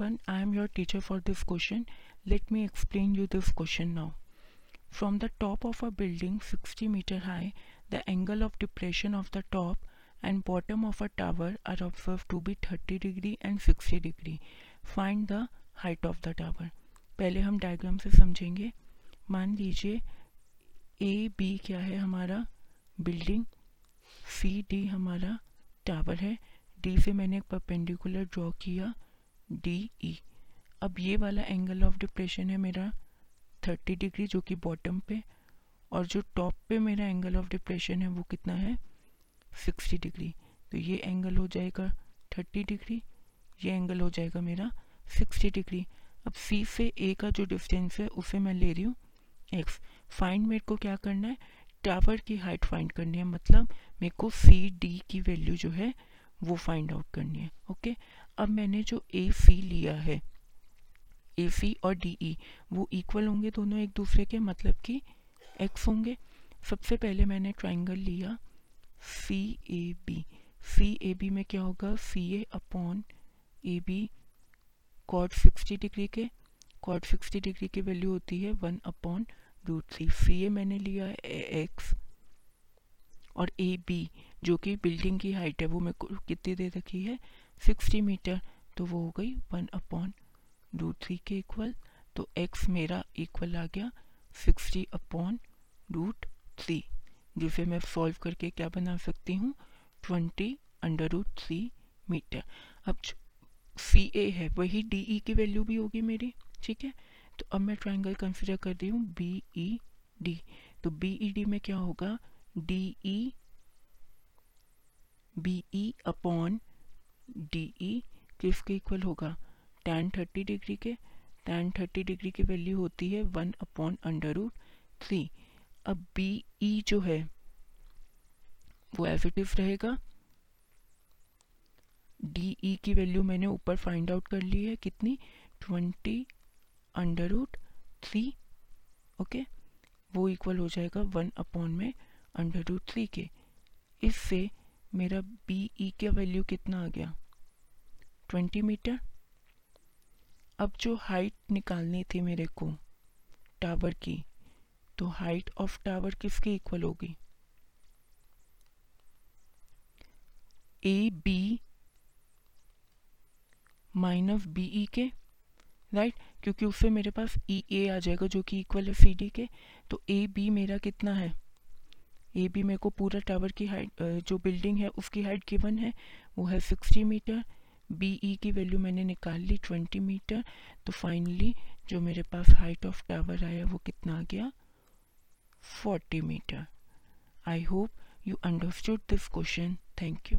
everyone, I am your teacher for this question. Let me explain you this question now. From the top of a building 60 meter high, the angle of depression of the top and bottom of a tower are observed to be 30 degree and 60 degree. Find the height of the tower. पहले हम diagram से समझेंगे मान लीजिए A B क्या है हमारा building C D हमारा टावर है डी से मैंने एक परपेंडिकुलर ड्रॉ किया डी ई अब ये वाला एंगल ऑफ़ डिप्रेशन है मेरा थर्टी डिग्री जो कि बॉटम पे और जो टॉप पे मेरा एंगल ऑफ़ डिप्रेशन है वो कितना है? सिक्सटी डिग्री तो ये एंगल हो जाएगा थर्टी डिग्री ये एंगल हो जाएगा मेरा सिक्सटी डिग्री अब सी से ए का जो डिस्टेंस है उसे मैं ले रही हूँ एक्स फाइंड मेरे को क्या करना है? टावर की हाइट फाइंड करनी है। मतलब मेरे को सी डी की वैल्यू जो है वो फाइंड आउट करनी है ओके अब मैंने जो ए सी लिया है ए सी और डी ई वो इक्वल होंगे दोनों एक दूसरे के मतलब कि एक्स होंगे। सबसे पहले मैंने ट्राइंगल लिया सी A B C A B में क्या होगा? C A upon A B cos sixty degree के कॉड सिक्सटी डिग्री की वैल्यू होती है one upon root three C A मैंने लिया है एक्स और ए बी, जो कि बिल्डिंग की हाइट है, वो को कितनी दे रखी है? सिक्सटी मीटर तो वो हो गई वन अपॉन रूट थ्री के इक्वल तो एक्स मेरा इक्वल आ गया सिक्सटी अपॉन रूट थ्री जिसे मैं सॉल्व करके क्या बना सकती हूँ? Twenty under root three metre अब सी ए है, वही डी ई की वैल्यू भी होगी मेरी, ठीक है? तो अब मैं ट्राइंगल कंसिडर कर रही हूँ बी ई डी तो बी ई डी में क्या होगा? D E B E upon D E किसके इक्वल होगा। टेन थर्टी डिग्री के टेन थर्टी डिग्री की वैल्यू होती है one upon under root three अब बी ई जो है, वो एफिटिव रहेगा। डी ई की वैल्यू मैंने ऊपर फाइंड आउट कर ली है कितनी? Twenty under root three okay वो इक्वल हो जाएगा वन अपॉन में अंडर रूट थ्री के। इससे मेरा बी ई का वैल्यू कितना आ गया? ट्वेंटी मीटर अब जो हाइट निकालनी थी मेरे को टावर की तो हाइट ऑफ़ टावर किसके इक्वल होगी? A B minus B E के राइट क्योंकि उससे मेरे पास ई ए आ जाएगा जो कि इक्वल है सी डी के तो ए बी मेरा कितना है? ए बी मेरे को पूरा टावर की हाइट जो बिल्डिंग है, उसकी हाइट गिवन है, वो है सिक्सटी मीटर बी ई की वैल्यू मैंने निकाल ली ट्वेंटी मीटर तो फाइनली जो मेरे पास हाइट ऑफ़ टावर आया, वो कितना आ गया? Forty metre I hope you understood this question thank you